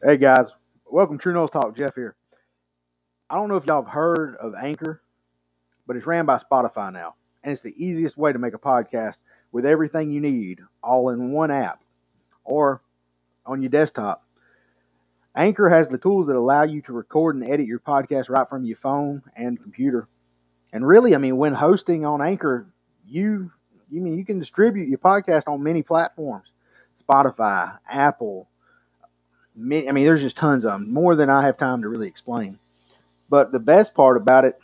Hey guys, welcome to True Noles Talk. Jeff here. I don't know if y'all have heard of Anchor, but it's ran by Spotify now, and it's the easiest way to make a podcast with everything you need all in one app or on your desktop. Anchor has the tools that allow you to record and edit your podcast right from your phone and computer. And really, I mean, when hosting on Anchor, you you mean you can distribute your podcast on many platforms, Spotify, Apple. I mean, there's just tons of them, more than I have time to really explain. But the best part about it,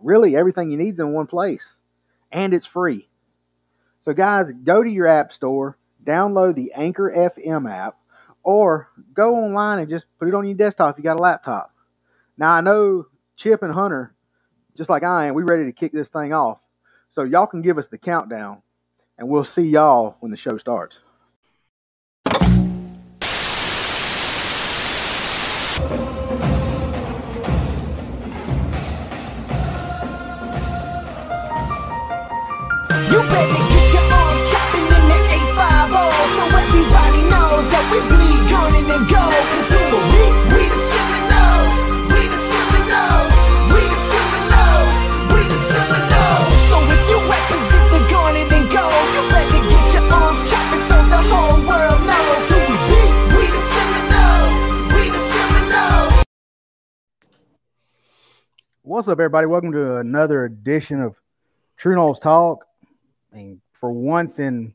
really, everything you need is in one place, and it's free. So, guys, go to your app store, download the Anchor FM app, or go online and just put it on your desktop if you got a laptop. Now, I know Chip and Hunter, just like I am, we ready to kick this thing off. So, y'all can give us the countdown, and we'll see y'all when the show starts. You better get your arms chopping in the 850 so everybody knows that we bleed and garnet and gold, you better get your arms chopping so the whole world knows who we be. We the Seminoles, we the Seminoles. What's up, everybody? Welcome to another edition of True Noles Talk. Mean, for once in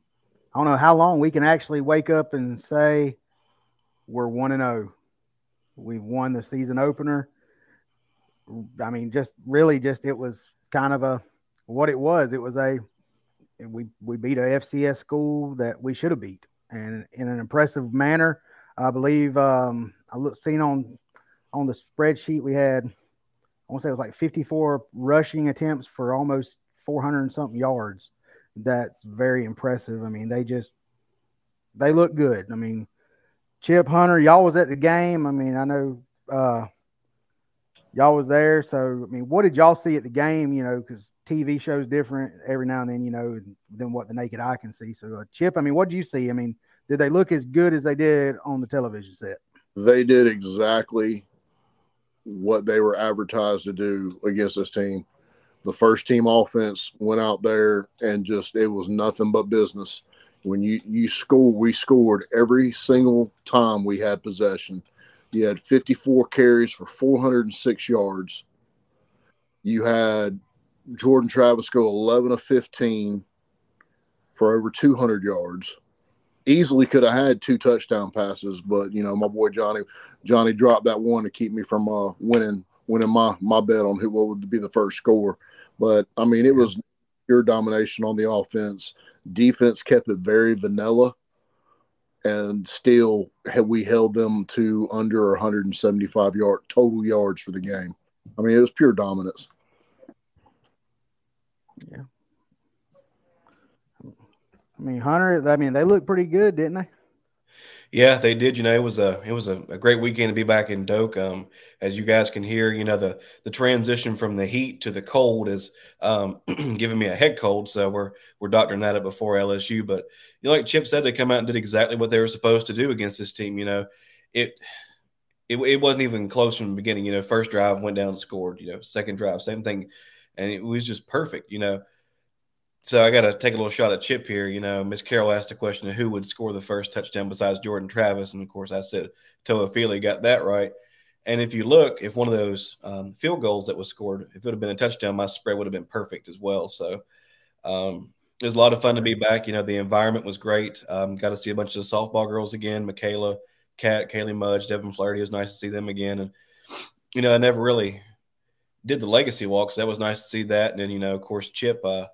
I don't know how long we can actually wake up and say we're one and zero. We've won the season opener. I mean, just really, just it was kind of a what it was. It was a we we beat a FCS school that we should have beat, and in an impressive manner. I believe um, I look seen on on the spreadsheet we had. I want to say it was like 54 rushing attempts for almost 400 and something yards. That's very impressive. I mean, they just they look good. I mean, Chip Hunter, y'all was at the game. I mean, I know uh, y'all was there. So, I mean, what did y'all see at the game? You know, because TV shows different every now and then. You know, than what the naked eye can see. So, uh, Chip, I mean, what did you see? I mean, did they look as good as they did on the television set? they did exactly what they were advertised to do against this team. The first team offense went out there and just it was nothing but business. When you you score, we scored every single time we had possession. You had 54 carries for 406 yards. You had Jordan Travis go 11 of 15 for over 200 yards. Easily could have had two touchdown passes, but you know my boy Johnny Johnny dropped that one to keep me from uh, winning winning my my bet on who what would be the first score. But I mean, it was pure domination on the offense. Defense kept it very vanilla, and still had we held them to under 175 yard total yards for the game. I mean, it was pure dominance. Yeah. I mean, Hunter. I mean, they looked pretty good, didn't they? Yeah, they did. You know, it was a it was a, a great weekend to be back in Doak. Um, as you guys can hear, you know the the transition from the heat to the cold is um, giving me a head cold. So we're we're doctoring that up before LSU. But you know, like Chip said, they come out and did exactly what they were supposed to do against this team. You know, it it, it wasn't even close from the beginning. You know, first drive went down and scored. You know, second drive, same thing, and it was just perfect. You know, so I got to take a little shot at Chip here. You know, Miss Carroll asked a question of who would score the first touchdown besides Jordan Travis, and of course I said Toafili got that right. And if you look, if one of those um, field goals that was scored, if it would have been a touchdown, my spread would have been perfect as well. So um, it was a lot of fun to be back. You know, the environment was great. Um, got to see a bunch of the softball girls again. Michaela, Kat, Kaylee Mudge, Devin Flaherty. It was nice to see them again. And you know, I never really did the legacy walk, so that was nice to see that. And then you know, of course, Chip. Uh,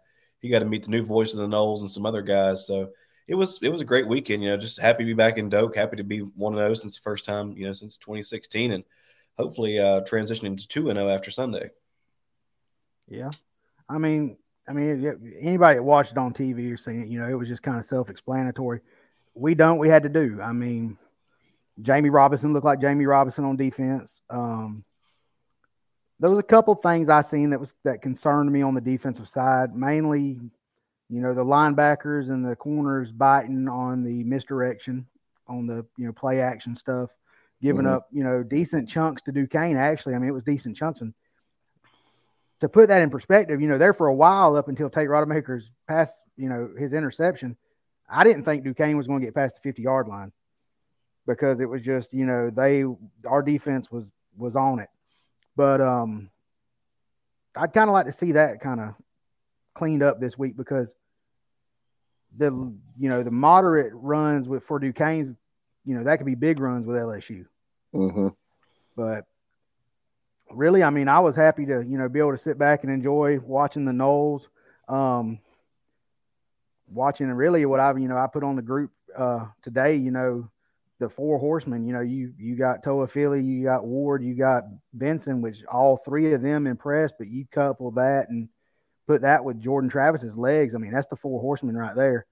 he got to meet the new voices of the Noles and some other guys. So it was it was a great weekend. You know, just happy to be back in Doak. Happy to be one of those since the first time. You know, since 2016, and hopefully uh, transitioning to two and zero after Sunday. Yeah, I mean, I mean, anybody that watched it on TV or seen it, you know, it was just kind of self-explanatory. We don't. We had to do. I mean, Jammie Robinson looked like Jammie Robinson on defense. Um, there was a couple things I seen that was that concerned me on the defensive side, mainly, you know, the linebackers and the corners biting on the misdirection, on the you know play action stuff. giving Mhm. up, you know, decent chunks to Duquesne. Actually, I mean, it was decent chunks. And to put that in perspective, you know, there for a while up until Tate Rodemaker's pass, you know, his interception, I didn't think Duquesne was going to get past the 50 yard line because it was just, you know, they, our defense was, was on it. But, um, I'd kind of like to see that kind of cleaned up this week because the, you know, the moderate runs with for Duquesne's, you know, that could be big runs with LSU. hmm But really, I mean, I was happy to, you know, be able to sit back and enjoy watching the Noles. Um, watching really what I've, you know, I put on the group uh, today, you know, the four horsemen, you know, you you got Toafili, you got Ward, you got Benson, which all three of them impressed, but you couple that and put that with Jordan Travis's legs. I mean, that's the four horsemen right there.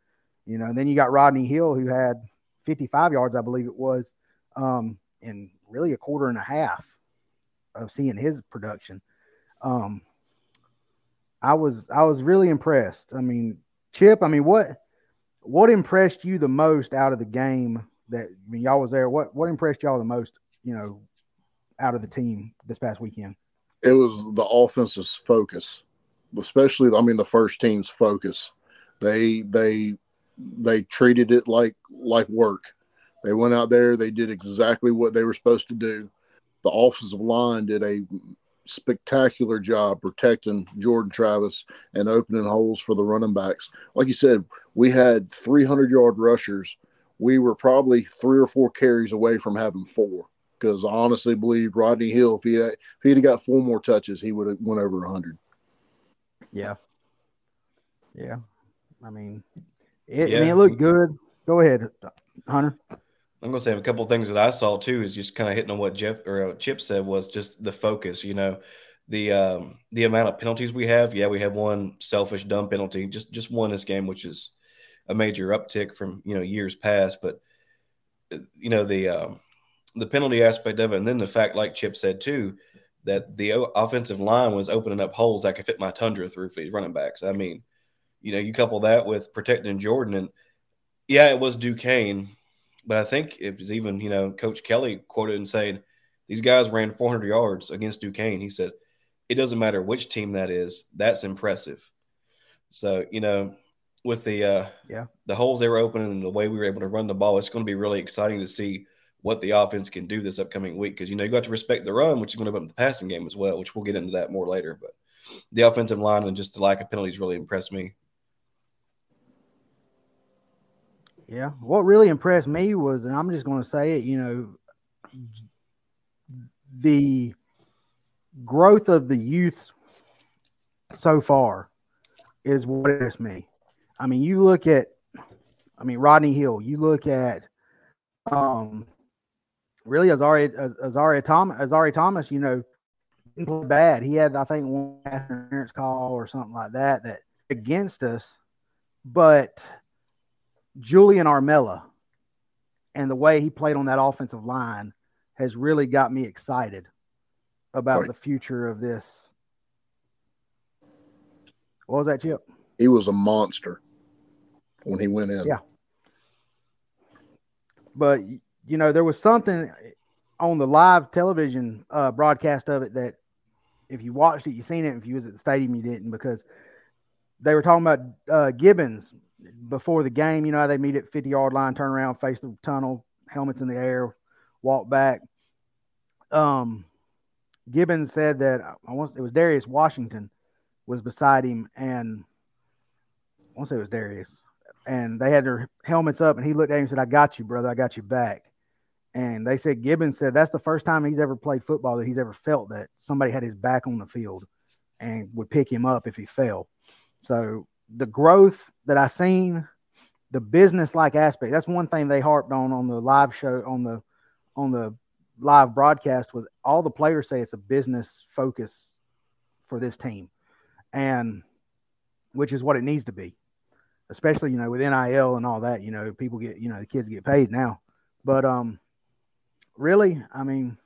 You know, and then you got Rodney Hill who had 55 yards, I believe it was, um, in really a quarter and a half of seeing his production. Um, I was I was really impressed. I mean, Chip, I mean, what what impressed you the most out of the game that I mean y'all was there? What what impressed y'all the most, you know, out of the team this past weekend? It was the offense's focus, especially I mean the first team's focus. They they they treated it like like work. They went out there, they did exactly what they were supposed to do. The offensive line did a spectacular job protecting Jordan Travis and opening holes for the running backs. Like you said, we had 300 yard rushers. We were probably three or four carries away from having four because I honestly believe Rodney Hill, if he had, if he'd have got four more touches, he would have went over 100. Yeah. Yeah. I mean, it, I mean, it looked good. Go ahead, Hunter. I'm gonna say a couple of things that I saw too is just kind of hitting on what Jeff or uh, Chip said was just the focus. You know, the um, the amount of penalties we have. Yeah, we have one selfish dumb penalty, just just one this game, which is a major uptick from you know years past. But uh, you know the um, the penalty aspect of it, and then the fact, like Chip said too, that the offensive line was opening up holes that could fit my tundra through for these running backs. I mean, you know, you couple that with protecting Jordan, and yeah, it was Duquesne but I think it was even, you know, Coach Kelly quoted and saying these guys ran 400 yards against Duquesne. He said, it doesn't matter which team that is, that's impressive. So, you know, with the uh, Yeah. the holes they were opening and the way we were able to run the ball, it's going to be really exciting to see what the offense can do this upcoming week because you know you got to respect the run, which is going to open the passing game as well, which we'll get into that more later. But the offensive line and just the lack of penalties really impressed me. Yeah. What really impressed me was, and I'm just going to say it, you know, the growth of the youth so far is what impressed me. I mean, you look at, I mean, Rodney Hill, you look at, um, really Azari, Azareye'h Thomas, Azareye'h Thomas, you know, didn't play bad. He had, I think, one interference call or something like that, that against us, but Julian Armella and the way he played on that offensive line has really got me excited about Right. the future of this. What was that, Chip? He was a monster when he went in. Yeah. But you know, there was something on the live television uh, broadcast of it that if you watched it, you seen it. If you was at the stadium, you didn't because they were talking about uh, Gibbons before the game. You know how they meet at fifty yard line, turn around, face the tunnel, helmets in the air, walk back. Um, Gibbons said that I want it was Darius Washington was beside him, and I want to say it was Darius and they had their helmets up, and he looked at him and said, "I got you, brother. I got you back." And they said Gibbons said that's the first time he's ever played football that he's ever felt that somebody had his back on the field and would pick him up if he fell. So the growth that I seen, the business like aspect, that's one thing they harped on on the live show on the on the live broadcast was all the players say it's a business focus for this team, and which is what it needs to be especially you know with NIL and all that. You know, people get you know the kids get paid now, but um, really, I mean,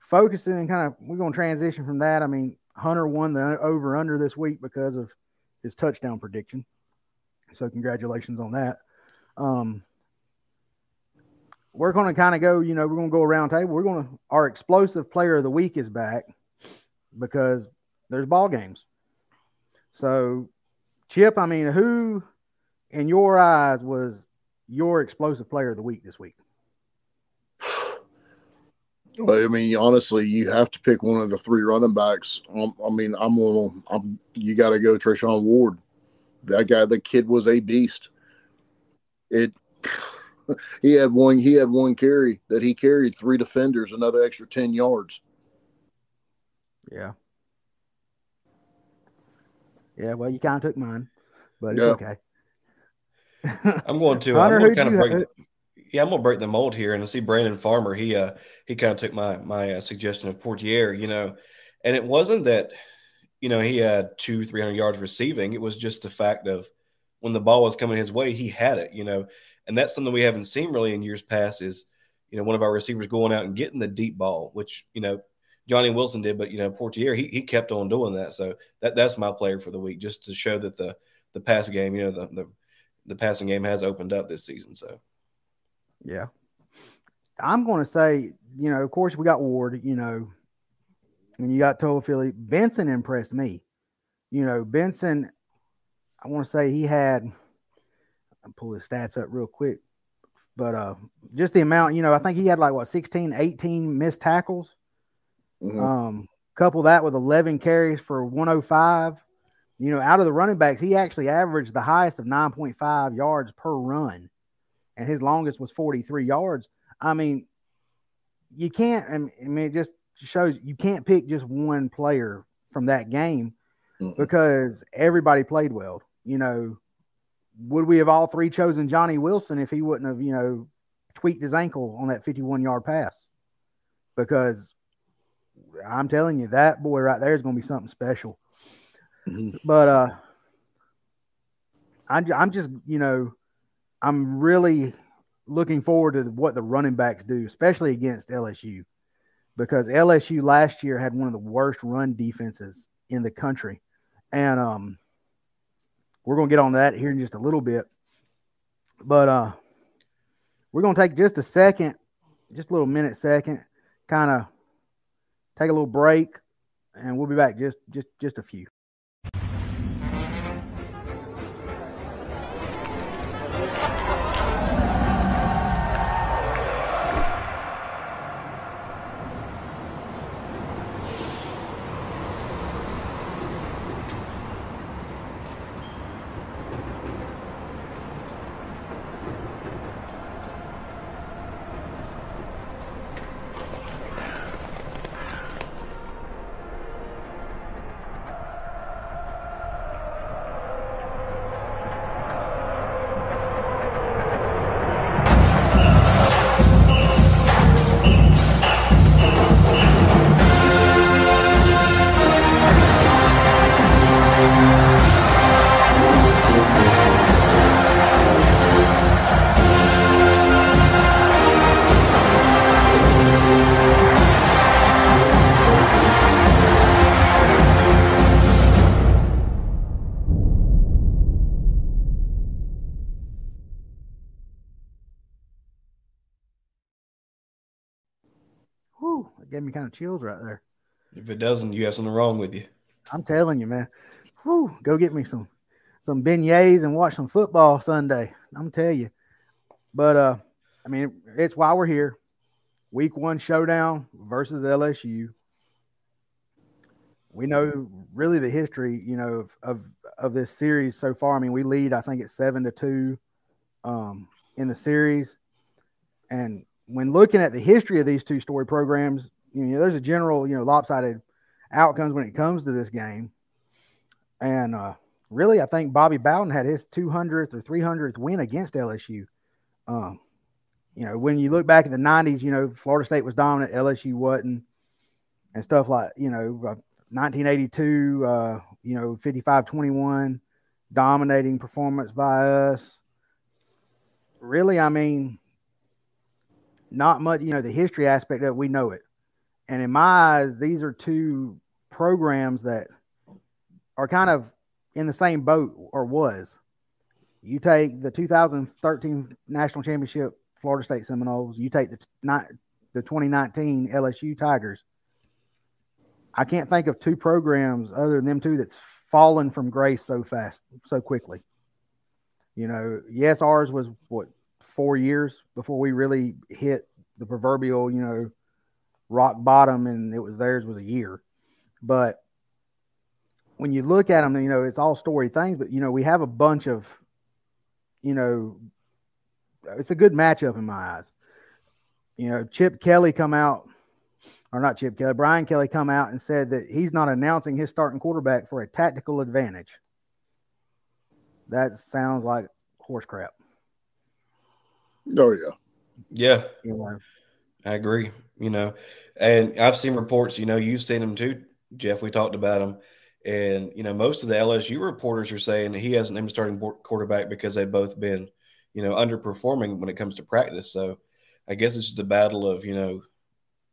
focusing and kind of we're going to transition from that. I mean, Hunter won the over under this week because of his touchdown prediction, so congratulations on that. Um, we're going to kind of go, you know, we're going to go around table. We're going to, our explosive player of the week is back because there's ball games. So, Chip, I mean, who in your eyes was your explosive player of the week this week? But I mean, honestly, you have to pick one of the three running backs. Um, I mean, I'm. I'm. You got to go Treshaun Ward. That guy, the kid was a beast. It. He had one. He had one carry that he carried three defenders, another extra ten yards. Yeah. Yeah, well, you kind of took mine, but it's Yeah. okay. I'm going to. Hunter, I'm going to kind of break. ha- the- yeah, I'm gonna break the mold here, and I see Brandon Farmer. He uh he kind of took my my uh, suggestion of Poitier. You know, and it wasn't that you know he had two three hundred yards receiving. It was just the fact of when the ball was coming his way, he had it. You know, and that's something we haven't seen really in years past. Is you know one of our receivers going out and getting the deep ball, which you know Johnny Wilson did, but you know Poitier he he kept on doing that. So that that's my player for the week, just to show that the the pass game, you know, the the the passing game has opened up this season. So. Yeah. I'm going to say, you know, of course, we got Ward, you know, and you got Toafili. Benson impressed me. You know, Benson, I want to say he had, I'll pull his stats up real quick, but uh just the amount, you know, I think he had like what, 16, 18 missed tackles. Mhm. Um, couple that with 11 carries for 105. You know, out of the running backs, he actually averaged the highest of 9.5 yards per run, and his longest was 43 yards. I mean, you can't, I mean, it just shows you can't pick just one player from that game Mm-mm. because everybody played well. You know, would we have all three chosen Johnny Wilson if he wouldn't have, you know, tweaked his ankle on that 51 yard pass? Because I'm telling you, that boy right there is going to be something special. Mhm. But uh, I'm, I'm just, you know, I'm really looking forward to what the running backs do, especially against LSU, because LSU last year had one of the worst run defenses in the country, and um, we're going to get on that here in just a little bit. But uh, we're going to take just a second, just a little minute second, kind of take a little break, and we'll be back just just just a few. Gave me kind of chills right there. If it doesn't, you have something wrong with you. I'm telling you, man. Whew, go get me some some beignets and watch some football Sunday. I'm tell you. But uh, I mean, it's why we're here. Week one showdown versus LSU. We know really the history, you know, of of, of this series so far. I mean, we lead, I think it's seven to two um, in the series. And when looking at the history of these two story programs, you know, there's a general, you know, lopsided outcomes when it comes to this game. And uh, really, I think Bobby Bowden had his 200th or 300th win against LSU. Um, you know, when you look back at the 90s, you know, Florida State was dominant, LSU wasn't, and stuff like, you know, uh, 1982, uh, you know, 55 21, dominating performance by us. Really, I mean, not much, you know, the history aspect of it, we know it. And in my eyes, these are two programs that are kind of in the same boat or was. You take the 2013 national championship Florida State Seminoles, you take the ni- the 2019 LSU Tigers. I can't think of two programs other than them two that's fallen from grace so fast, so quickly. You know, yes, ours was what four years before we really hit the proverbial, you know, rock bottom, and it was theirs was a year. But when you look at them, you know, it's all story things. But you know, we have a bunch of, you know, it's a good matchup in my eyes. You know, Chip Kelly come out, or not Chip Kelly, Brian Kelly come out and said that he's not announcing his starting quarterback for a tactical advantage. That sounds like horse crap. Oh yeah. Yeah, You know, I agree. You know, and I've seen reports. You know, you've seen them too, Jeff. We talked about them, and you know, most of the LSU reporters are saying that he hasn't a starting quarterback because they've both been, you know, underperforming when it comes to practice. So, I guess it's just a battle of you know,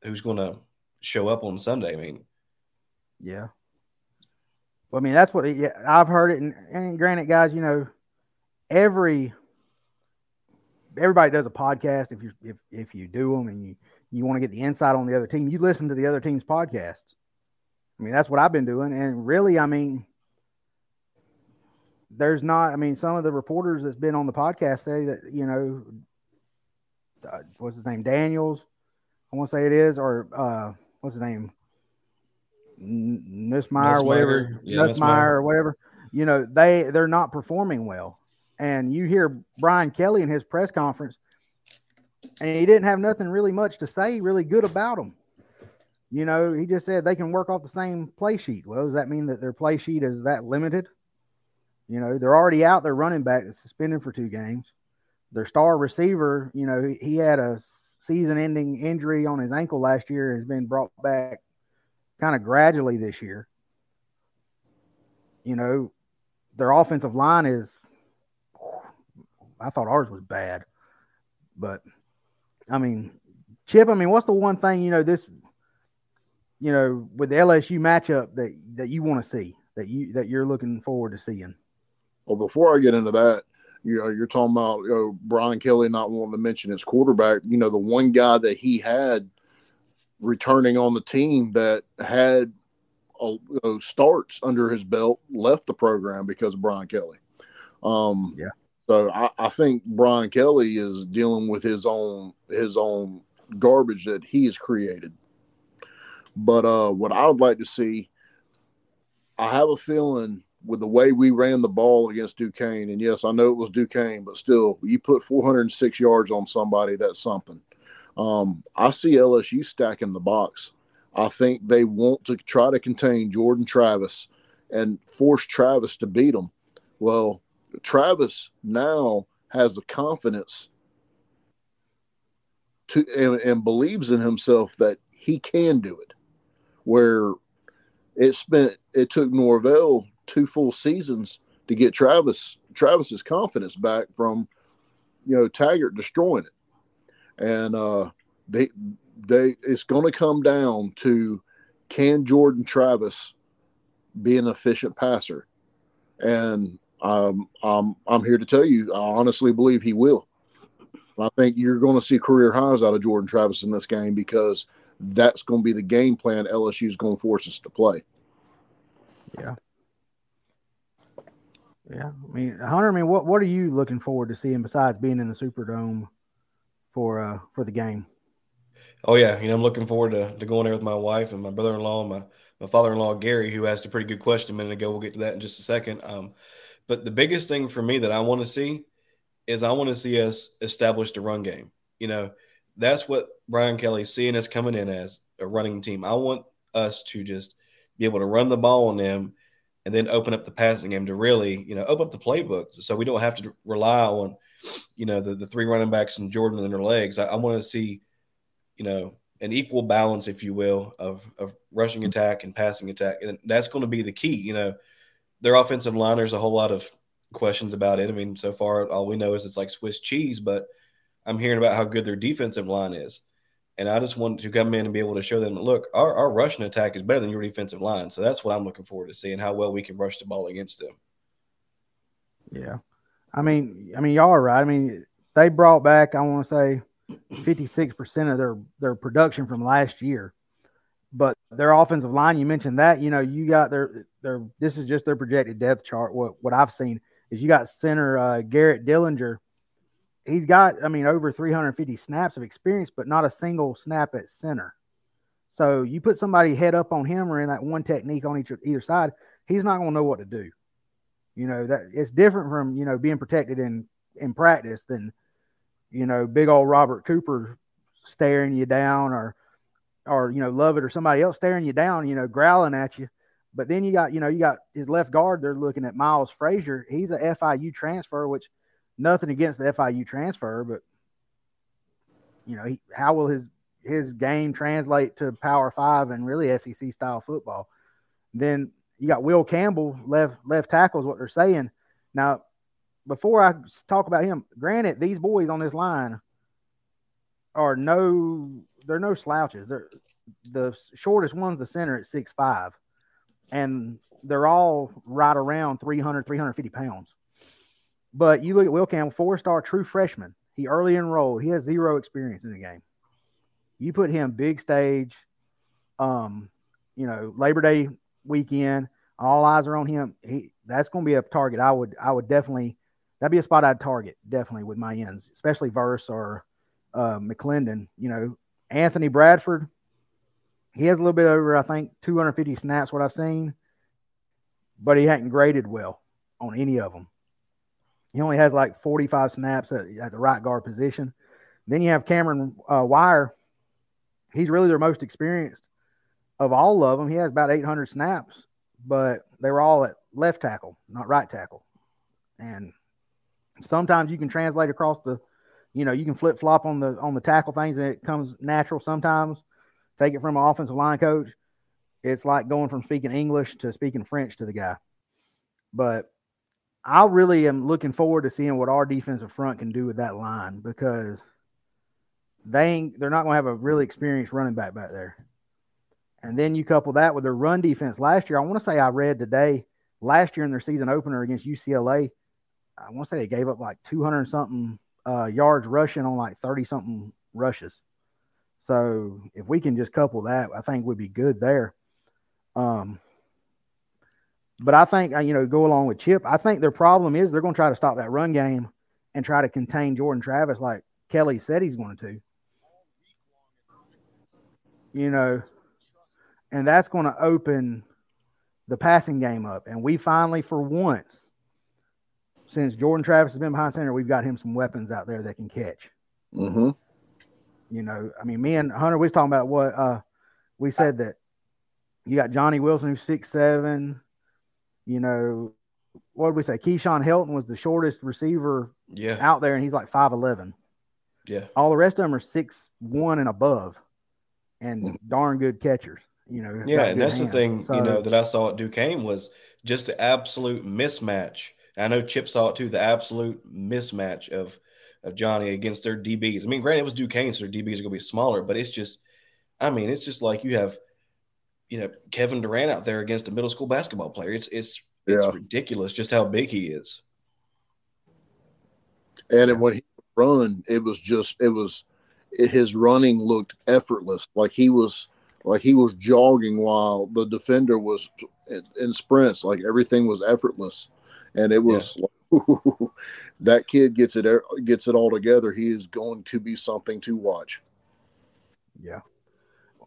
who's going to show up on Sunday. I mean, yeah. Well, I mean, that's what yeah, I've heard it. And, and granted, guys, you know, every everybody does a podcast. If you if if you do them and you you want to get the insight on the other team, you listen to the other team's podcasts. I mean, that's what I've been doing. And really, I mean, there's not. I mean, some of the reporters that's been on the podcast say that you know, uh, what's his name, Daniels. I want to say it is, or uh, what's his name, Nussmeier, whatever, Yeah, Nussmeier, or whatever. You know, they they're not performing well. And you hear Brian Kelly in his press conference, and he didn't have nothing really much to say really good about them. You know, he just said they can work off the same play sheet. Well, does that mean that their play sheet is that limited? You know, they're already out their running back that's suspended for two games. Their star receiver, you know, he, had a season ending injury on his ankle last year has been brought back kind of gradually this year. You know, their offensive line is I thought ours was bad. But I mean, Chip, I mean, what's the one thing, you know, this you know, with the LSU matchup that that you want to see, that you that you're looking forward to seeing? Well, before I get into that, you know, you're talking about you know, Brian Kelly not wanting to mention his quarterback. You know, the one guy that he had returning on the team that had uh, you know, starts under his belt left the program because of Brian Kelly. Um, Yeah. So I, I think Brian Kelly is dealing with his own his own garbage that he has created. But uh, what I would like to see, I have a feeling with the way we ran the ball against Duquesne, and yes, I know it was Duquesne, but still, you put 406 yards on somebody, that's something. Um, I see LSU stacking the box. I think they want to try to contain Jordan Travis and force Travis to beat them. Well, Travis now has the confidence to and, and believes in himself that he can do it. Where it spent it took Norvell two full seasons to get Travis Travis's confidence back from you know Taggart destroying it. And uh they they it's gonna come down to can Jordan Travis be an efficient passer? And um, I'm I'm here to tell you, I honestly believe he will. I think you're going to see career highs out of Jordan Travis in this game because that's going to be the game plan LSU is going to force us to play. Yeah. Yeah. I mean, Hunter, I mean, what, what are you looking forward to seeing besides being in the Superdome for uh for the game? Oh yeah, you know I'm looking forward to, to going there with my wife and my brother-in-law and my, my father-in-law Gary, who asked a pretty good question a minute ago. We'll get to that in just a second. Um, but the biggest thing for me that I want to see is I want to see us establish the run game. You know, that's what Brian Kelly's seeing us coming in as a running team. I want us to just be able to run the ball on them and then open up the passing game to really, you know, open up the playbooks so we don't have to rely on, you know, the, the three running backs and Jordan and their legs. I, I want to see, you know, an equal balance, if you will, of, of rushing attack and passing attack. And that's going to be the key. You know, their offensive line, there's a whole lot of questions about it. I mean, so far, all we know is it's like Swiss cheese, but I'm hearing about how good their defensive line is. And I just want to come in and be able to show them, look, our, our rushing attack is better than your defensive line. So that's what I'm looking forward to seeing how well we can rush the ball against them. Yeah. I mean, I mean, y'all are right. I mean, they brought back, I want to say, 56% of their their production from last year. But their offensive line, you mentioned that, you know, you got their their this is just their projected depth chart. What what I've seen is you got center uh, Garrett Dellinger. He's got, I mean, over 350 snaps of experience, but not a single snap at center. So you put somebody head up on him or in that one technique on each either side, he's not going to know what to do. You know that it's different from you know being protected in in practice than you know big old Robert Cooper staring you down or or you know Lovett or somebody else staring you down, you know, growling at you. But then you got you know you got his left guard. They're looking at Miles Frazier. He's a FIU transfer, which nothing against the FIU transfer, but you know he, how will his his game translate to Power Five and really SEC style football? Then you got Will Campbell left left tackle is what they're saying. Now, before I talk about him, granted, these boys on this line are no they're no slouches. They're the shortest one's the center at six five, and they're all right around 300, 350 pounds. But you look at Will Campbell, four star true freshman. He early enrolled. He has zero experience in the game. You put him big stage, um, you know, Labor Day weekend. All eyes are on him. He that's going to be a target. I would I would definitely that'd be a spot I'd target definitely with my ends, especially Verse or uh, McLendon. You know, Anthony Bradford. He has a little bit over I think 250 snaps what I've seen, but he hadn't graded well on any of them. He only has like 45 snaps at, at the right guard position. Then you have Cameron uh, Wire. He's really their most experienced of all of them. He has about 800 snaps but they were all at left tackle, not right tackle. And sometimes you can translate across the, you know, you can flip flop on the on the tackle things and it comes natural. Sometimes take it from an offensive line coach. It's like going from speaking English to speaking French to the guy. But I really am looking forward to seeing what our defensive front can do with that line because they ain't, they're not going to have a really experienced running back back there. And then you couple that with their run defense last year. I want to say I read today last year in their season opener against UCLA. I want to say they gave up like 200 something uh, yards rushing on like 30 something rushes. So if we can just couple that, I think we'd be good there. Um, but I think uh, you know go along with Chip. I think their problem is they're going to try to stop that run game and try to contain Jordan Travis like Kelly said he's going to. You know, and that's going to open the passing game up. And we finally, for once, since Jordan Travis has been behind center, we've got him some weapons out there that can catch. Mm-hmm. You know, I mean, me and Hunter, we was talking about what uh, we said that you got Johnny Wilson, who's six seven. You know, what did we say? Keyshawn Helton was the shortest receiver Yeah. out there, and he's like five eleven. Yeah. All the rest of them are six one and above, and Mhm. darn good catchers. You know, Yeah, and that's the thing, So- you know, that I saw at Duquesne was just the absolute mismatch. I know Chip saw it too, the absolute mismatch of of Johnny against their DBs. I mean, granted, it was Duquesne, so their DBs are gonna be smaller, but it's just, I mean, it's just like you have, you know, Kevin Durant out there against a middle school basketball player. It's it's it's Yeah. ridiculous just how big he is. And when he run, it was just it was it, his running looked effortless, like he was like he was jogging while the defender was in, in sprints, like everything was effortless, and it was like, that kid gets it gets it all together. He is going to be something to watch. Yeah.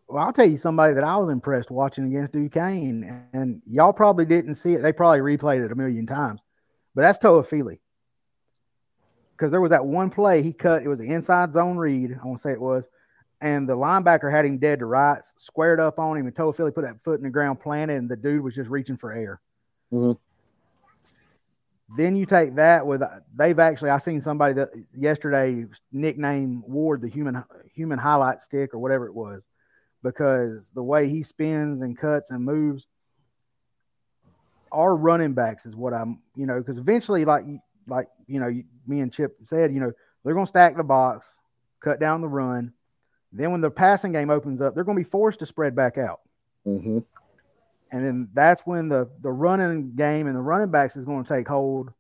Well, I'll tell you somebody that I was impressed watching against Duquesne, and y'all probably didn't see it. They probably replayed it a million times, but that's Toafili. Because there was that one play he cut. It was an inside zone read. I want to say it was, and the linebacker had him dead to rights, squared up on him, and Toafili put that foot in the ground, planted, and the dude was just reaching for air. Mhm. Then you take that with they've actually I seen somebody that yesterday nicknamed Ward the human human highlight stick or whatever it was because the way he spins and cuts and moves our running backs is what I'm you know because eventually like like you know me and Chip said you know they're going to stack the box cut down the run then when the passing game opens up they're going to be forced to spread back out Mm-hmm. And then that's when the the running game and the running backs is going to take hold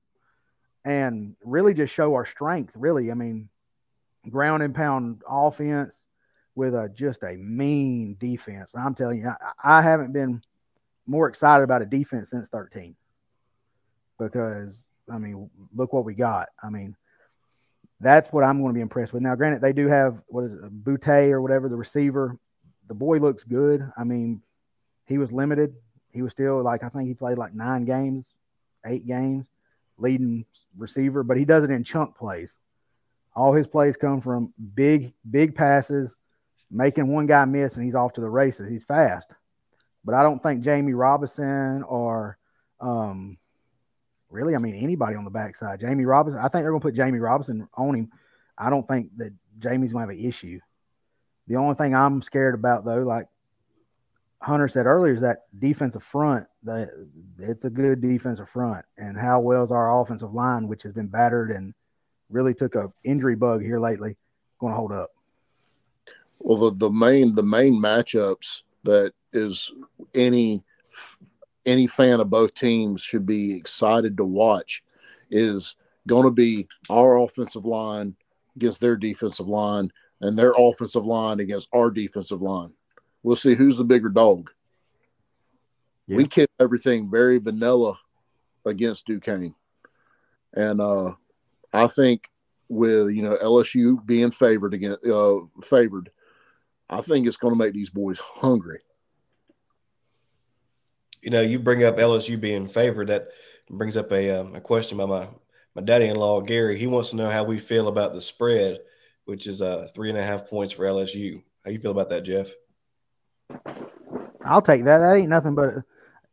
and really just show our strength. Really, I mean, ground and pound offense with a just a mean defense. I'm telling you, I, I haven't been more excited about a defense since 13 because I mean, look what we got. I mean, that's what I'm going to be impressed with. Now, granted, they do have what is it, Boutte or whatever the receiver. The boy looks good. I mean, he was limited. He was still like I think he played like nine games, eight games, leading receiver, but he does it in chunk plays. All his plays come from big, big passes, making one guy miss, and he's off to the races. He's fast, but I don't think Jammie Robinson or um, really, I mean, anybody on the backside. Jammie Robinson, I think they're going to put Jammie Robinson on him. I don't think that Jammie's going to have an issue. The only thing I'm scared about, though, like Hunter said earlier, is that defensive front. That it's a good defensive front, and how well is our offensive line, which has been battered and really took a injury bug here lately, going to hold up? Well, the, the main the main matchups that is any any fan of both teams should be excited to watch is going to be our offensive line against their defensive line and their offensive line against our defensive line. We'll see who's the bigger dog. Yeah. We kept everything very vanilla against Duquesne. And uh, I think with you know LSU being favored against uh, favored, I think it's going to make these boys hungry you know, you bring up LSU being favored. That brings up a, um, a question by my my daddy-in-law Gary. He wants to know how we feel about the spread, which is uh, three and a half points for LSU. How you feel about that, Jeff? I'll take that. That ain't nothing but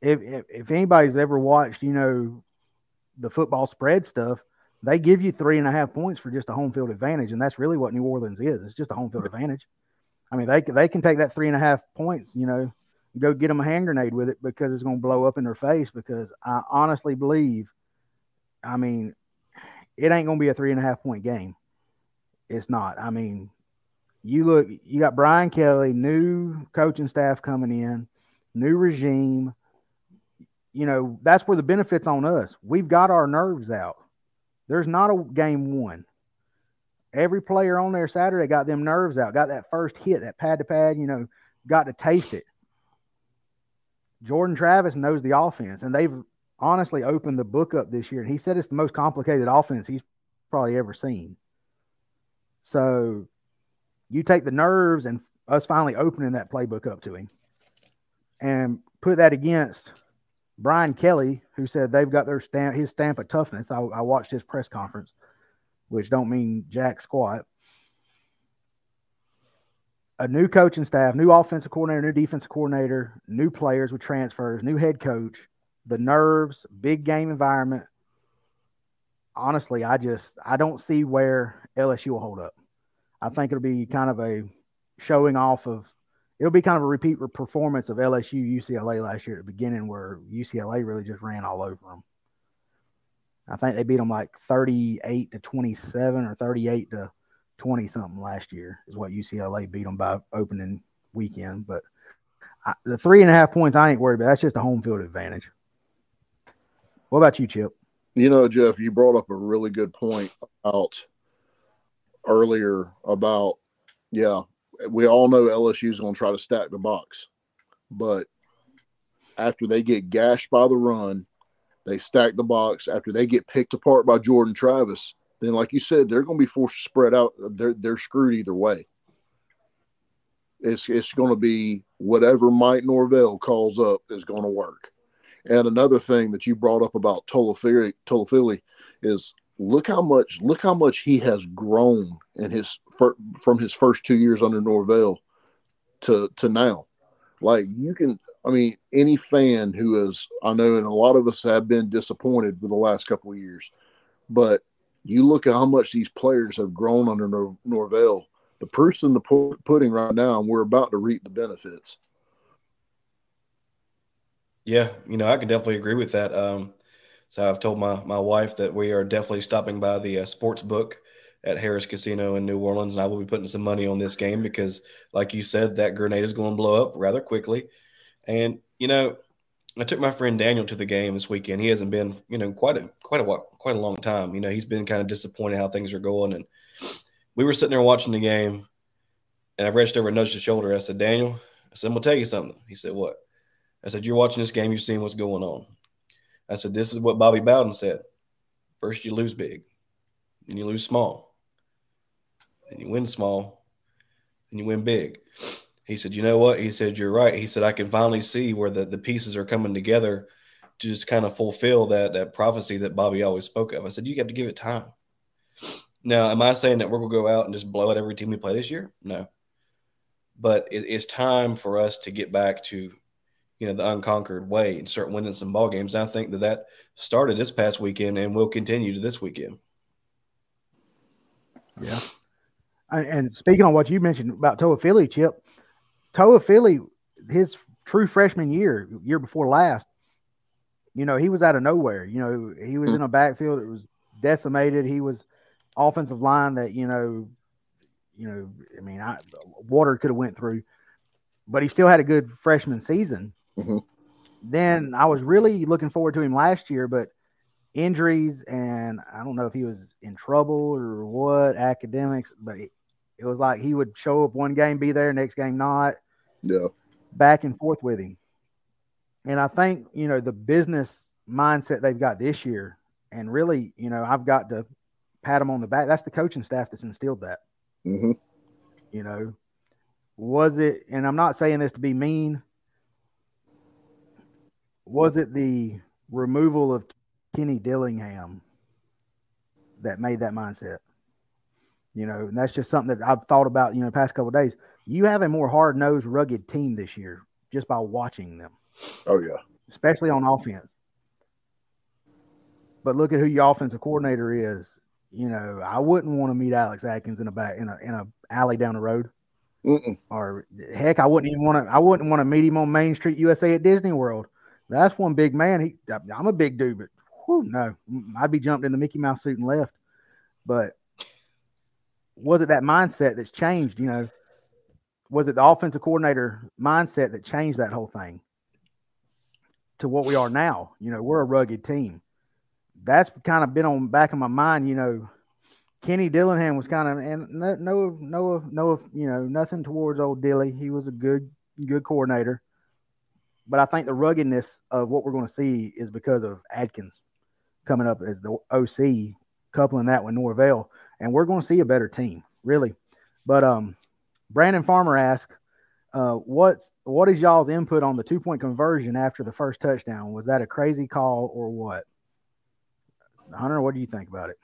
if, if if anybody's ever watched, you know, the football spread stuff, they give you three and a half points for just a home field advantage, and that's really what New Orleans is. It's just a home field advantage. I mean, they they can take that three and a half points, you know, go get them a hand grenade with it because it's going to blow up in their face. Because I honestly believe, I mean, it ain't going to be a three and a half point game. It's not. I mean, you look, you got Brian Kelly, new coaching staff coming in, new regime. You know, that's where the benefits on us. We've got our nerves out. There's not a game one. Every player on there Saturday got them nerves out, got that first hit, that pad to pad, you know, got to taste it. Jordan Travis knows the offense, and they've honestly opened the book up this year. And he said it's the most complicated offense he's probably ever seen. So you take the nerves and us finally opening that playbook up to him and put that against Brian Kelly, who said they've got their stamp, his stamp of toughness. I, I watched his press conference, which don't mean jack squat a new coaching staff, new offensive coordinator, new defensive coordinator, new players with transfers, new head coach, the nerves, big game environment. Honestly, I just I don't see where LSU will hold up. I think it'll be kind of a showing off of it'll be kind of a repeat performance of LSU UCLA last year at the beginning where UCLA really just ran all over them. I think they beat them like 38 to 27 or 38 to 20 something last year is what UCLA beat them by opening weekend. But I, the three and a half points, I ain't worried about. That's just a home field advantage. What about you, Chip? You know, Jeff, you brought up a really good point about earlier about, yeah, we all know LSU is going to try to stack the box. But after they get gashed by the run, they stack the box. After they get picked apart by Jordan Travis, then like you said, they're going to be forced to spread out. They're they're screwed either way. It's it's going to be whatever Mike Norvell calls up is going to work. And another thing that you brought up about Toafili, Toafili is look how much look how much he has grown in his from his first two years under Norvell to to now. Like you can, I mean, any fan who is, I know, and a lot of us have been disappointed with the last couple of years, but you look at how much these players have grown under Nor- Norvell. The proof's in the pudding right now, and we're about to reap the benefits. Yeah, you know, I can definitely agree with that. Um, so I've told my my wife that we are definitely stopping by the uh, sports book at Harrah's Casino in New Orleans, and I will be putting some money on this game because, like you said, that grenade is going to blow up rather quickly. And you know, I took my friend Daniel to the game this weekend. He hasn't been, you know, quite a quite a quite a long time. You know, he's been kind of disappointed how things are going. And we were sitting there watching the game, and I reached over and nudged his shoulder. I said, Daniel, I said, I'm gonna tell you something. He said, What? I said, You're watching this game, you're seeing what's going on. I said, This is what Bobby Bowden said. First you lose big, then you lose small, then you win small, then you win big. He said, You know what? He said, You're right. He said, I can finally see where the, the pieces are coming together to just kind of fulfill that that prophecy that Bobby always spoke of. I said, You got to give it time. Now, am I saying that we're gonna go out and just blow out every team we play this year? No. But it, it's time for us to get back to, you know, the unconquered way and start winning some ball games. And I think that that started this past weekend and will continue to this weekend. Yeah. And, speaking on what you mentioned about Toafili, Chip, Toafili, his true freshman year, year before last, you know, he was out of nowhere. You know, he was in a backfield that was decimated. He was offensive line that, you know, you know, I mean, I, water could have went through, but he still had a good freshman season. Mhm. Then I was really looking forward to him last year, but injuries and I don't know if he was in trouble or what academics, but it, it was like he would show up one game, be there, next game not Yeah. back and forth with him. And I think, you know, the business mindset they've got this year, and really, you know, I've got to pat them on the back. That's the coaching staff that's instilled that, hmm you know. Was it, and I'm not saying this to be mean, was it the removal of Kenny Dillingham that made that mindset? You know, and that's just something that I've thought about, you know, the past couple of days. You have a more hard nosed, rugged team this year just by watching them, Oh yeah. especially on offense. But look at who your offensive coordinator is. You know, I wouldn't want to meet Alex Atkins in a back in a in a alley down the road, Mm-mm. or heck, I wouldn't even want to. I wouldn't want to meet him on Main Street USA at Disney World. That's one big man. He, I'm a big dude, but whew, no, I'd be jumped in the Mickey Mouse suit and left. But was it that mindset that's changed? You know, was it the offensive coordinator mindset that changed that whole thing to what we are now? You know, we're a rugged team. That's kind of been on back of my mind. You know, Kenny Dillingham was kind of and no, no, no, no, you know, nothing towards old Dilly. He was a good, good coordinator. But I think the ruggedness of what we're going to see is because of Atkins coming up as the OC, coupling that with Norvell, and we're going to see a better team, really. But um, Brandon Farmer asked, uh, "What's what is y'all's input on the two point conversion after the first touchdown? Was that a crazy call or what?" Hunter, what do you think about it?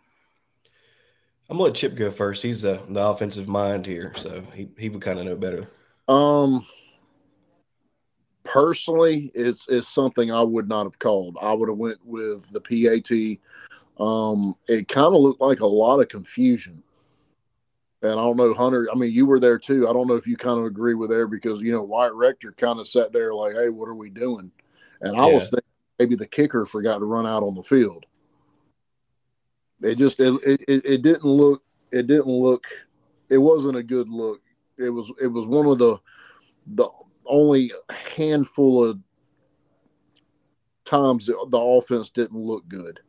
I'm gonna let Chip go first. He's the, the offensive mind here, so he, he would kind of know better. Um, personally, it's it's something I would not have called. I would have went with the PAT. Um, it kind of looked like a lot of confusion. And I don't know, Hunter. I mean, you were there too. I don't know if you kind of agree with there because you know Wyatt Rector kind of sat there like, "Hey, what are we doing?" And I was thinking maybe the kicker forgot to run out on the field. It just it, it it didn't look it didn't look it wasn't a good look. It was it was one of the the only a handful of times the offense didn't look good.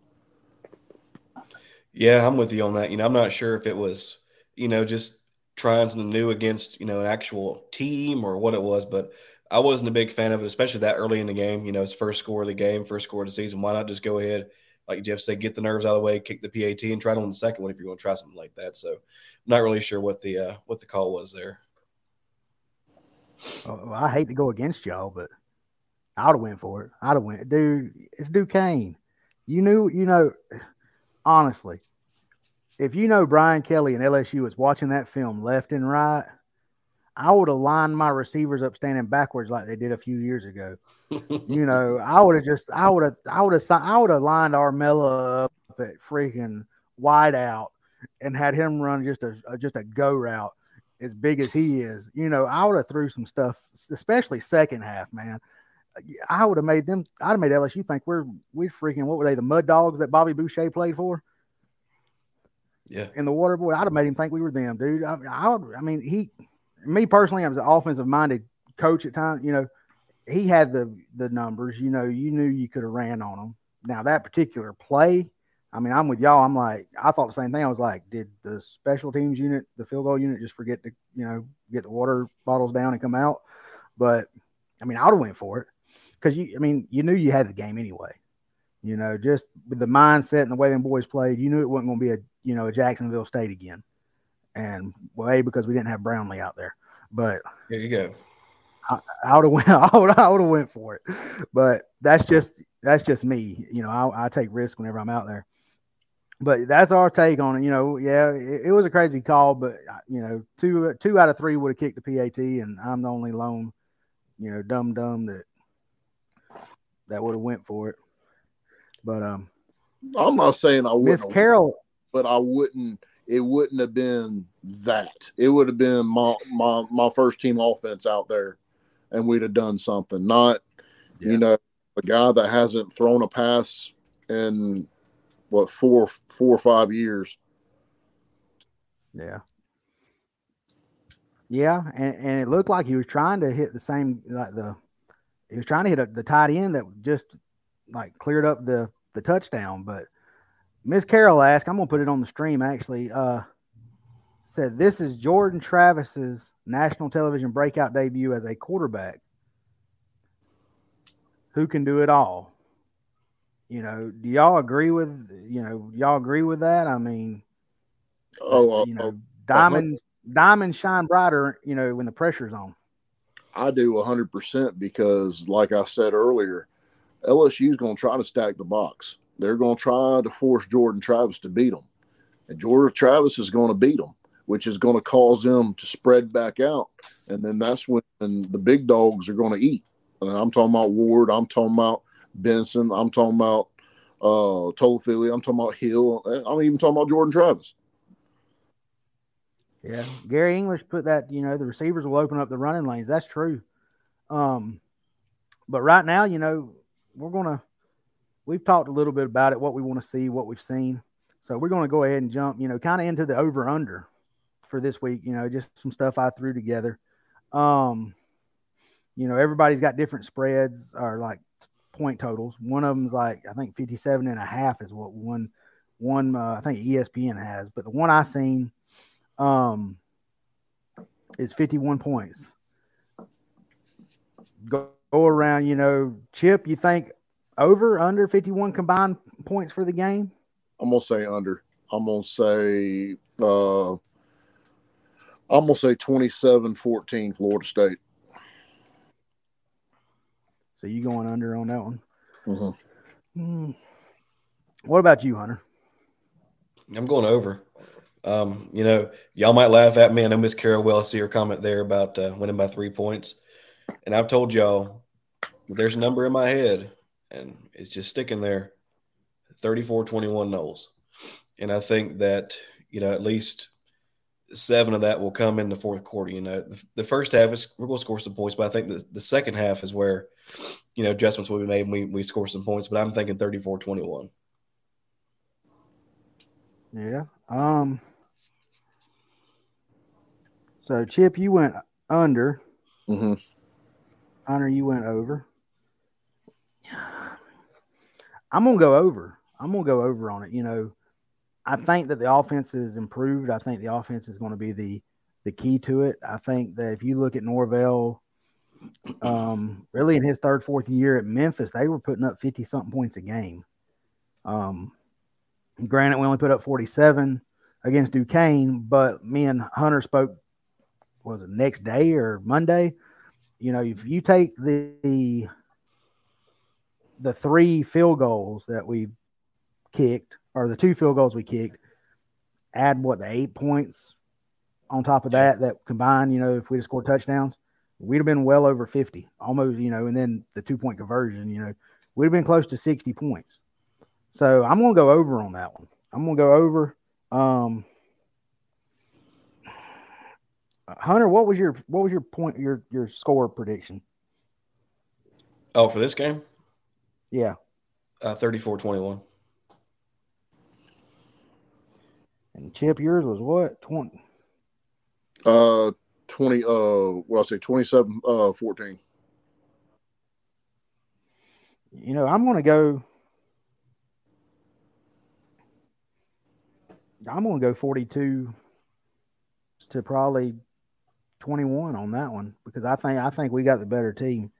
Yeah, I'm with you on that. You know, I'm not sure if it was, you know, just trying something new against, you know, an actual team or what it was, but I wasn't a big fan of it, especially that early in the game. You know, it's first score of the game, first score of the season. Why not just go ahead, like Jeff said, get the nerves out of the way, kick the PAT, and try it on the second one if you're going to try something like that. So, I'm not really sure what the uh, what the call was there. Uh, I hate to go against y'all, but I'd have went for it. I'd have went, dude. It's Duquesne. You knew, you know. Honestly, if you know Brian Kelly and LSU was watching that film left and right, I would have lined my receivers up standing backwards like they did a few years ago. You know, I would have just, I would have, I would have, I would have lined Armella up at freaking wide out and had him run just a just a go route as big as he is. You know, I would have threw some stuff, especially second half, man. I would have made them. I'd have made LSU think we're we freaking what were they the Mud Dogs that Bobby Boucher played for yeah, in the Water Boy? I'd have made him think we were them, dude. I, I, would, I mean, he, me personally, I was an offensive minded coach at times. You know, he had the the numbers. You know, you knew you could have ran on him. Now that particular play, I mean, I'm with y'all. I'm like, I thought the same thing. I was like, did the special teams unit, the field goal unit, just forget to, you know, get the water bottles down and come out? But I mean, I would have went for it because you, I mean, you knew you had the game anyway. You know, just with the mindset and the way them boys played, you knew it wasn't going to be a, you know, a Jacksonville State again. And well, a because we didn't have Brownlee out there, but There you go. I, I would have went. I would. I would have went for it. But that's just that's just me. You know, I, I take risks whenever I'm out there. But that's our take on it. You know, yeah, it, it was a crazy call, but uh, you know, two two out of three would have kicked the PAT, and I'm the only lone, you know, dumb dumb that that would have went for it. But um, I'm not saying I Miss wouldn't, Carroll, but I wouldn't. It wouldn't have been that. It would have been my my my first team offense out there, and we'd have done something. Not, Yeah. you know, a guy that hasn't thrown a pass in what four four or five years. Yeah. Yeah, and, and it looked like he was trying to hit the same like the he was trying to hit a, the tight end that just like cleared up the the touchdown. But Miss Carroll asked, I'm gonna put it on the stream actually. Uh, said this is Jordan Travis's national television breakout debut as a quarterback. Who can do it all? You know, do y'all agree with you know y'all agree with that? I mean, Oh, you uh, know, diamonds diamonds shine brighter, you know, when the pressure's on. I do 100% because, like I said earlier, LSU's going to try to stack the box. They're going to try to force Jordan Travis to beat them. And Jordan Travis is going to beat them, which is going to cause them to spread back out. And then that's when the big dogs are going to eat. And I'm talking about Ward. I'm talking about Benson. I'm talking about uh, Tolley. I'm talking about Hill. I'm even talking about Jordan Travis. Yeah. Gary English put that, you know, the receivers will open up the running lanes. That's true. Um, but right now, you know, we're gonna we've talked a little bit about it, what we want to see, what we've seen. So we're gonna go ahead and jump, you know, kind of into the over under for this week, you know, just some stuff I threw together. Um, you know, everybody's got different spreads or like point totals. One of them's like I think 57 and a half is what one one uh, I think ESPN has, but the one I seen um is 51 points. Go, go around, you know, Chip, you think over under 51 combined points for the game? I'm gonna say under. I'm gonna say uh I'm gonna say 27-14 Florida State. So you going under on that one? Mhm. Hmm. What about you, Hunter? I'm going over. Um, you know, y'all might laugh at me. I know Miss Carol will see her comment there about uh, winning by three points. And I've told y'all there's a number in my head, and it's just sticking there 34 21 Noles. And I think that, you know, at least seven of that will come in the fourth quarter. You know, the, the first half is we're going to score some points, but I think the, the second half is where, you know, adjustments will be made and we, we score some points. But I'm thinking 34 21. Yeah. Um. So Chip, you went under. Mm-hmm. Hunter, you went over. I'm gonna go over. I'm gonna go over on it. You know, I think that the offense is improved. I think the offense is going to be the the key to it. I think that if you look at Norvell, um, really in his third, fourth year at Memphis, they were putting up 50 something points a game. Um, granted, we only put up 47 against Duquesne, but me and Hunter spoke, was it next day or Monday? You know, if you take the, the the three field goals that we kicked, or the two field goals we kicked, add what the eight points on top of that, that combined, you know, if we just scored touchdowns, we'd have been well over 50, almost, you know, and then the two point conversion, you know, we'd have been close to 60 points. So I'm going to go over on that one. I'm going to go over. Um, Hunter, what was your what was your point your your score prediction? Oh, for this game, Yeah, uh, 34 21. and Chip, yours was what twenty? Uh, twenty. Uh, what I say, 27, uh, 14. You know, I'm going to go. I'm going to go 42 to probably 21 on that one because I think I think we got the better team.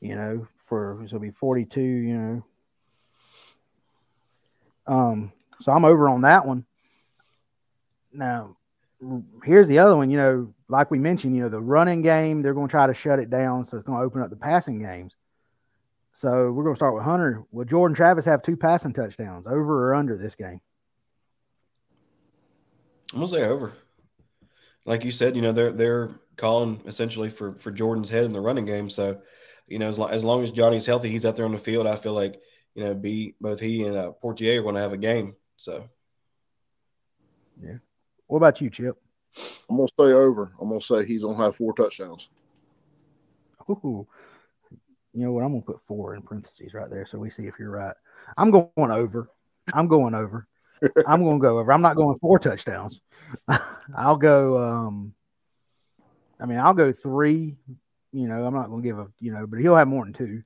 You know, for so it'll be 42. You know, um, so I'm over on that one. Now, here's the other one. You know, like we mentioned, you know, the running game they're going to try to shut it down, so it's going to open up the passing games. So we're going to start with Hunter. Will Jordan Travis have two passing touchdowns, over or under this game? I'm gonna say over. Like you said, you know they're they're calling essentially for for Jordan's head in the running game. So, you know, as long as, long as Johnny's healthy, he's out there on the field. I feel like you know, be both he and uh, Poitier are going to have a game. So, yeah. What about you, Chip? I'm gonna say over. I'm gonna say he's gonna have four touchdowns. Ooh. You know what? I'm gonna put four in parentheses right there, so we see if you're right. I'm going over. I'm going over. I'm gonna go over. I'm not going four touchdowns. I'll go. Um, I mean, I'll go three. You know, I'm not gonna give a. You know, but he'll have more than two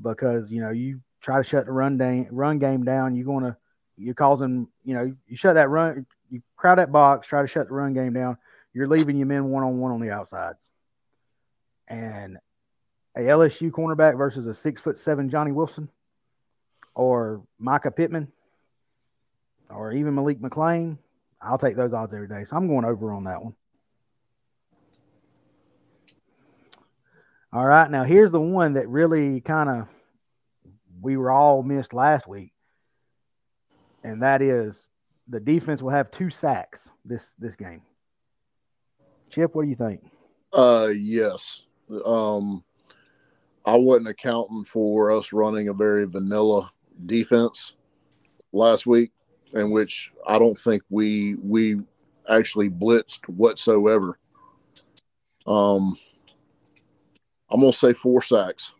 because you know you try to shut the run down, run game down. You're gonna you're causing. You know, you shut that run. Crowd that box. Try to shut the run game down. You're leaving your men one on one on the outsides. And a LSU cornerback versus a six foot seven Johnny Wilson or Mycah Pittman or even Malik McClain, I'll take those odds every day. So I'm going over on that one. All right. Now here's the one that really kind of we were all missed last week. And that is the defense will have two sacks this this game. Chip, what do you think? Uh yes. Um I wasn't accounting for us running a very vanilla defense last week in which I don't think we we actually blitzed whatsoever. Um, I'm gonna say four sacks.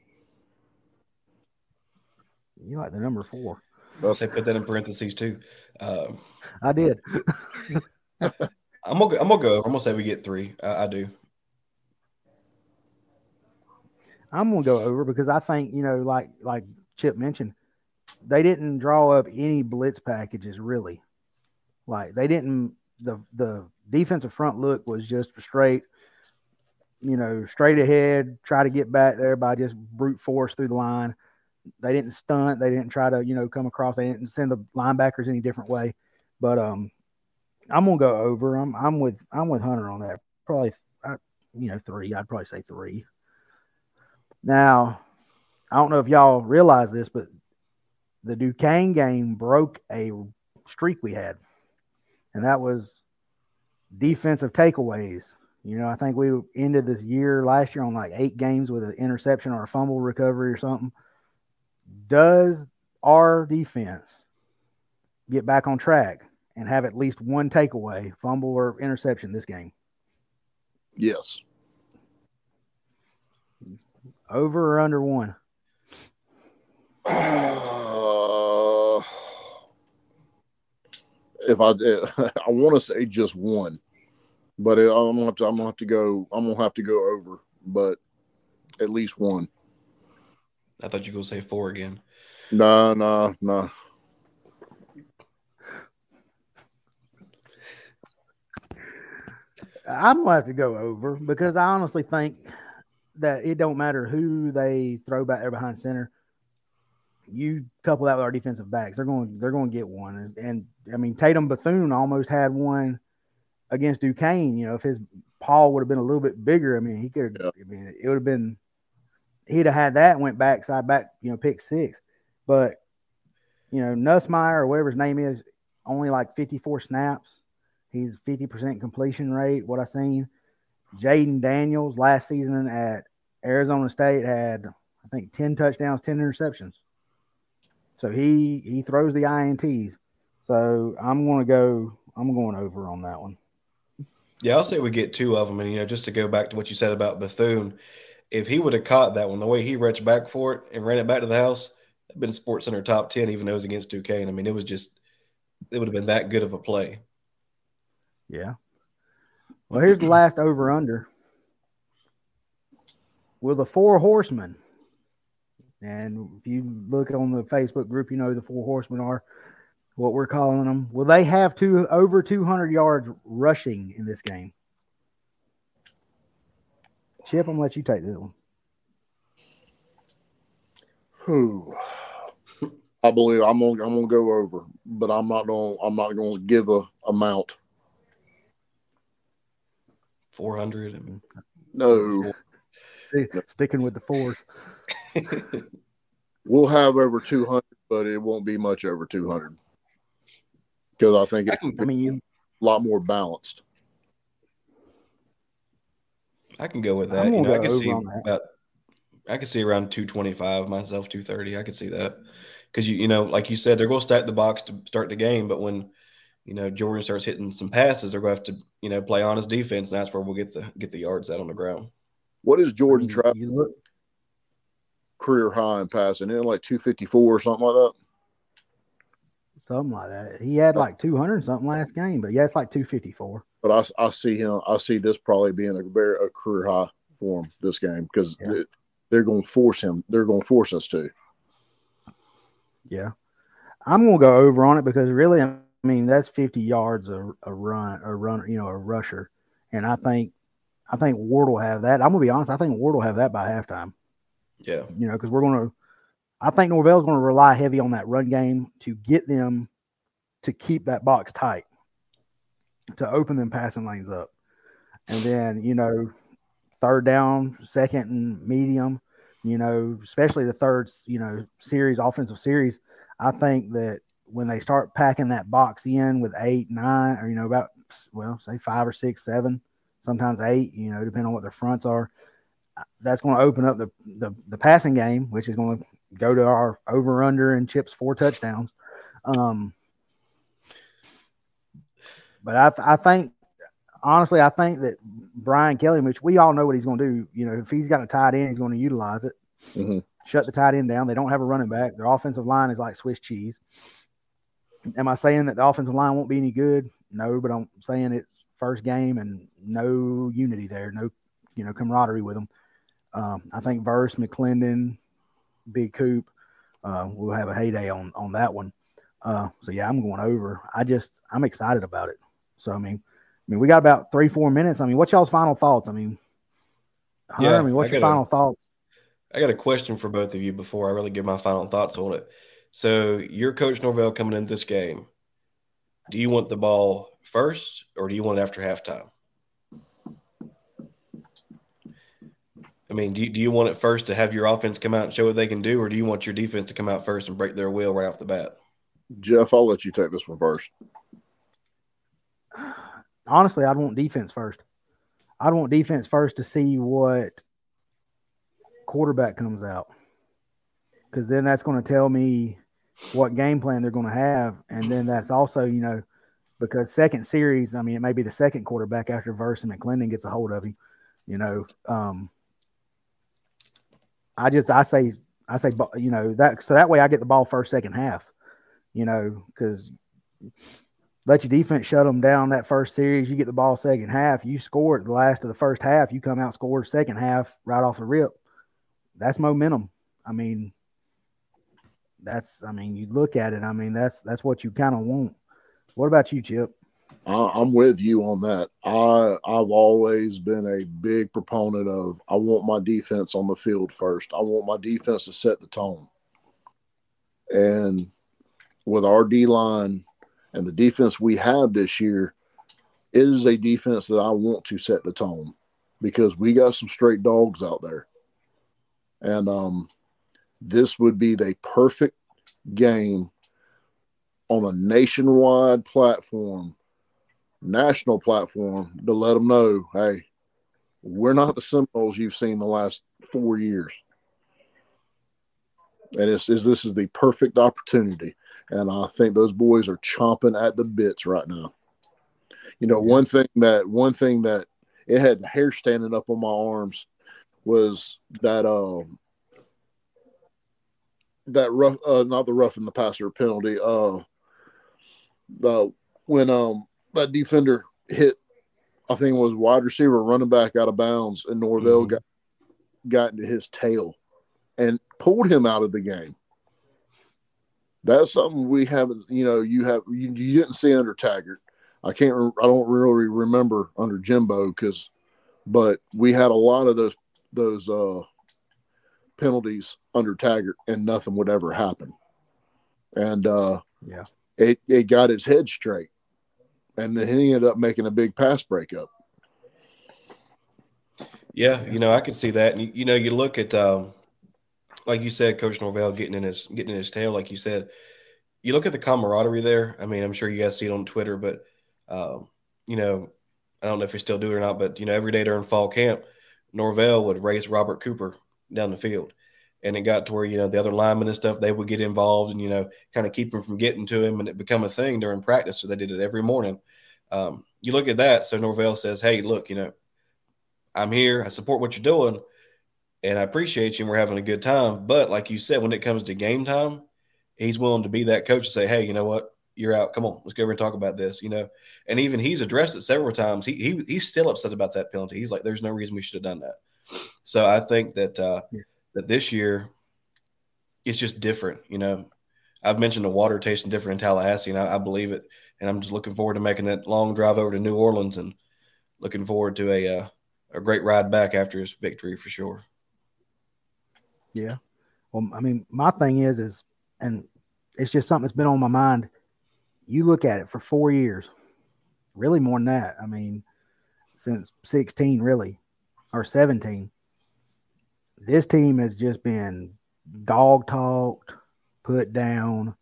You like the number four? I'll say put that in parentheses too. Uh, I did. I'm gonna I'm gonna go. I'm gonna say we get three. I, I do. I'm gonna go over because I think you know, like like Chip mentioned, they didn't draw up any blitz packages really. Like they didn't the the defensive front look was just straight, you know, straight ahead, try to get back there by just brute force through the line. They didn't stunt, they didn't try to, you know, come across, they didn't send the linebackers any different way. But um I'm gonna go over. I'm I'm with I'm with Hunter on that. Probably I, you know, three. I'd probably say three. Now, I don't know if y'all realize this, but the Duquesne game broke a streak we had, and that was defensive takeaways. You know, I think we ended this year last year on like eight games with an interception or a fumble recovery or something. Does our defense get back on track and have at least one takeaway, fumble or interception this game? Yes. Over or under one? Uh, if I I want to say just one, but I'm gonna have to I'm gonna have to go I'm gonna have to go over, but at least one. I thought you were gonna say four again. No, no, no. I'm gonna have to go over because I honestly think that it don't matter who they throw back there behind center you couple that with our defensive backs, they're going they're going to get one. And, and, I mean Tatum Bethune almost had one against Duquesne. You know, if his paw would have been a little bit bigger, I mean he could. have I mean it would have been. He'd have had that went backside back. You know, pick six, but you know Nussmeier or whatever his name is, only like 54 snaps. He's 50% completion rate. What I seen. Jayden Daniels last season at Arizona State had I think 10 touchdowns, 10 interceptions. So he he throws the ints. So I'm going to go. I'm going over on that one. Yeah, I'll say we get two of them. And you know, just to go back to what you said about Bethune, if he would have caught that one, the way he reached back for it and ran it back to the house, it'd been Sports Center top ten, even though it was against Duquesne. I mean, it was just it would have been that good of a play. Yeah. Well, here's the last over under. Will the four horsemen And if you look on the Facebook group, you know the Four Horsemen are what we're calling them. Will they have two over 200 yards rushing in this game? Chip, I'm gonna let you take this one. Whew. I believe I'm gonna I'm gonna go over, but I'm not gonna I'm not gonna give a amount. 400. I mean, No, Sticking with the fours. we'll have over 200, but it won't be much over 200 because I think it's I mean, a lot more balanced. I can go with that. You know, I can see over on that. about I can see around 225 myself, 230. I could see that. Because you you know, like you said, they're gonna stack the box to start the game, but when you know Jordan starts hitting some passes, they're gonna have to, you know, play honest defense, and that's where we'll get the get the yards out on the ground. What is I Jordan mean, Travis look, career high in passing? Isn't like 254 or something like that? something like that. He had oh. like 200 something last game, but yeah, it's like 254. But I, I see him. I see this probably being a very a career high for him this game because Yeah. they're going to force him. They're going to force us to. Yeah. I'm going to go over on it because really, I mean, that's 50 yards a, a run, a runner, you know, a rusher. And I think, I think Ward will have that. I'm going to be honest. I think Ward will have that by halftime, Yeah. you know, because we're going to, I think Norvell's going to rely heavy on that run game to get them to keep that box tight, to open them passing lanes up. And then, you know, third down, second and medium, you know, especially the third, you know, series, offensive series. I think that when they start packing that box in with eight, nine, or, you know, about, well, say five or six, seven, sometimes eight, you know, depending on what their fronts are, uh, that's going to open up the, the, the passing game, which is going to go to our over under and chips four touchdowns. Um, but I, I think honestly, I think that Brian Kelly, which we all know what he's going to do. You know, if he's got a tight end, he's going to utilize it. Mhm. Shut the tight end down. They don't have a running back. Their offensive line is like Swiss cheese. Am I saying that the offensive line won't be any good? No, but I'm saying it's first game and no unity there, no you know camaraderie with them. Um, I think Verse, McLendon, Big Coop uh, will have a heyday on on that one. Uh, so yeah, I'm going over. I just I'm excited about it. So I mean, I mean, we got about three, four minutes. I mean, what's y'all's final thoughts? I mean, Yeah, I mean, what's your final thoughts? I got a question for both of you before I really give my final thoughts on it. So, you're Coach Norvell coming into this game. Do you want the ball first or do you want it after halftime? I mean, do you, do you want it first to have your offense come out and show what they can do, or do you want your defense to come out first and break their will right off the bat? Jeff, I'll let you take this one first. Honestly, I'd want defense first. I'd want defense first to see what quarterback comes out, because then that's going to tell me what game plan they're going to have, and then that's also you know because second series, I mean, it may be the second quarterback after Verse and McLendon gets a hold of him. You know, um, I just I say I say you know that so that way I get the ball first second half. You know, because let your defense shut them down that first series. You get the ball second half. You score at the last of the first half. You come out score second half right off the rip. That's momentum. I mean, that's I mean you look at it. I mean that's that's what you kind of want. What about you, Chip? I'm with you on that. I I've always been a big proponent of I want my defense on the field first. I want my defense to set the tone. And with our D line and the defense we have this year, it is a defense that I want to set the tone because we got some straight dogs out there. And um, this would be the perfect game on a nationwide platform, national platform, to let them know, hey, we're not the Seminoles you've seen the last four years. And it's, it's this is the perfect opportunity, and I think those boys are chomping at the bits right now. You know, one thing that one thing that it had the hair standing up on my arms was that um that rough uh not the rough in the passer penalty uh the when um that defender hit I think it was wide receiver running back out of bounds and Norvell Mhm. got got into his tail and pulled him out of the game. That's something we haven't, you know, you have you, you didn't see under Taggart. I can't, I don't really remember under Jimbo because, but we had a lot of those those uh, penalties under Taggart, and nothing would ever happen. And uh, Yeah. it it got his head straight, and then he ended up making a big pass breakup. Yeah, you know, I could see that. And you, you know, you look at um, like you said, Coach Norvell getting in his getting in his tail, like you said. You look at the camaraderie there. I mean, I'm sure you guys see it on Twitter, but um, you know, I don't know if you still do it or not, but you know, every day during fall camp, Norvell would race Robert Cooper down the field. And it got to where, you know, the other linemen and stuff, they would get involved and, you know, kind of keep him from getting to him and it become a thing during practice. So they did it every morning. Um, you look at that. So Norvell says, Hey, look, you know, I'm here. I support what you're doing and I appreciate you and we're having a good time. But like you said, when it comes to game time, he's willing to be that coach and say, Hey, you know what? You're out. Come on, let's go over and talk about this, you know. And even he's addressed it several times. He, he he's still upset about that penalty. He's like, There's no reason we should have done that. So I think that uh Yeah. that this year it's just different, you know. I've mentioned the water tasting different in Tallahassee, and I, I believe it. And I'm just looking forward to making that long drive over to New Orleans and looking forward to a uh, a great ride back after his victory for sure. Yeah. Well, I mean, my thing is, is, and it's just something that's been on my mind. You look at it for four years, really more than that. I mean, since 16, really, or 17. This team has just been dog talked, put down.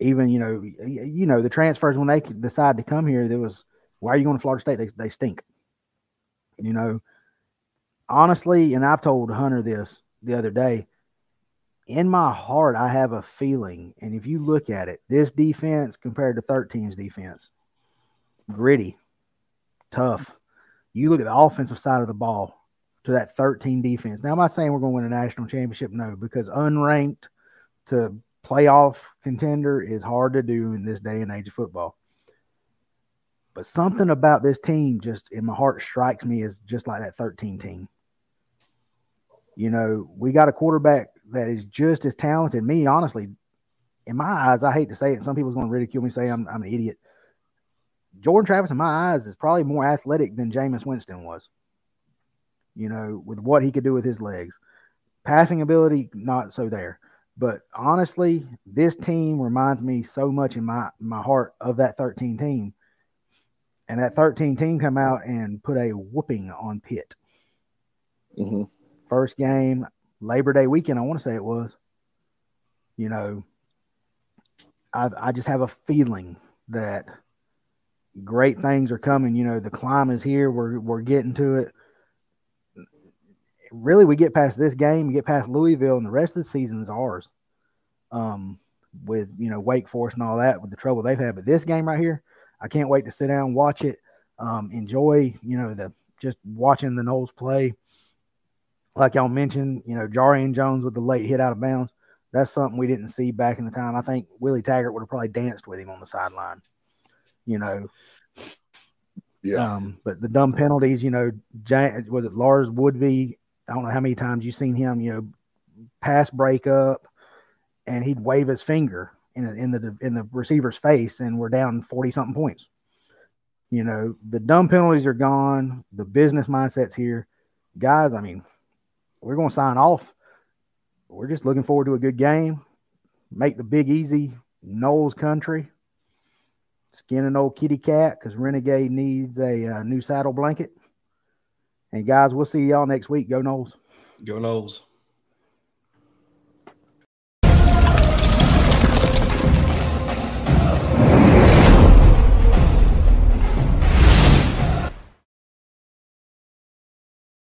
Even, you know, you know, the transfers when they decide to come here, there was, why are you going to Florida State? They, they stink. You know, honestly, and I've told Hunter this the other day. In my heart, I have a feeling, and if you look at it, this defense compared to 13's defense, gritty, tough. You look at the offensive side of the ball to that 13 defense. Now, I'm not saying we're going to win a national championship, no, because unranked to playoff contender is hard to do in this day and age of football. But something about this team just in my heart strikes me as just like that 13 team. You know, we got a quarterback that is just as talented. Me, honestly, in my eyes, I hate to say it. Some people's going to ridicule me, say I'm, I'm an idiot. Jordan Travis, in my eyes, is probably more athletic than Jameis Winston was. You know, with what he could do with his legs, passing ability not so there. But honestly, this team reminds me so much in my my heart of that 13 team. And that 13 team come out and put a whooping on Pitt. hmm First game, Labor Day weekend, I want to say it was. You know, I, I just have a feeling that great things are coming. You know, the climb is here. We're we're getting to it. Really, we get past this game, we get past Louisville, and the rest of the season is ours. Um, with you know Wake Forest and all that, with the trouble they've had, but this game right here, I can't wait to sit down, watch it, um, enjoy. You know, the just watching the Noles play like y'all mentioned, you know, Jarrian Jones with the late hit out of bounds. That's something we didn't see back in the time. I think Willie Taggart would have probably danced with him on the sideline. You know, Yeah. um, but the dumb penalties, you know, was it Lars Woodby? I don't know how many times you've seen him, you know, pass break up, and he'd wave his finger in in the in the receiver's face, and we're down forty something points. You know, the dumb penalties are gone. The business mindset's here, guys. I mean, we're going to sign off. We're just looking forward to a good game. Make the big easy Noles country. Skin an old kitty cat because Renegade needs a uh, new saddle blanket. And guys, we'll see y'all next week. Go Noles. Go Noles.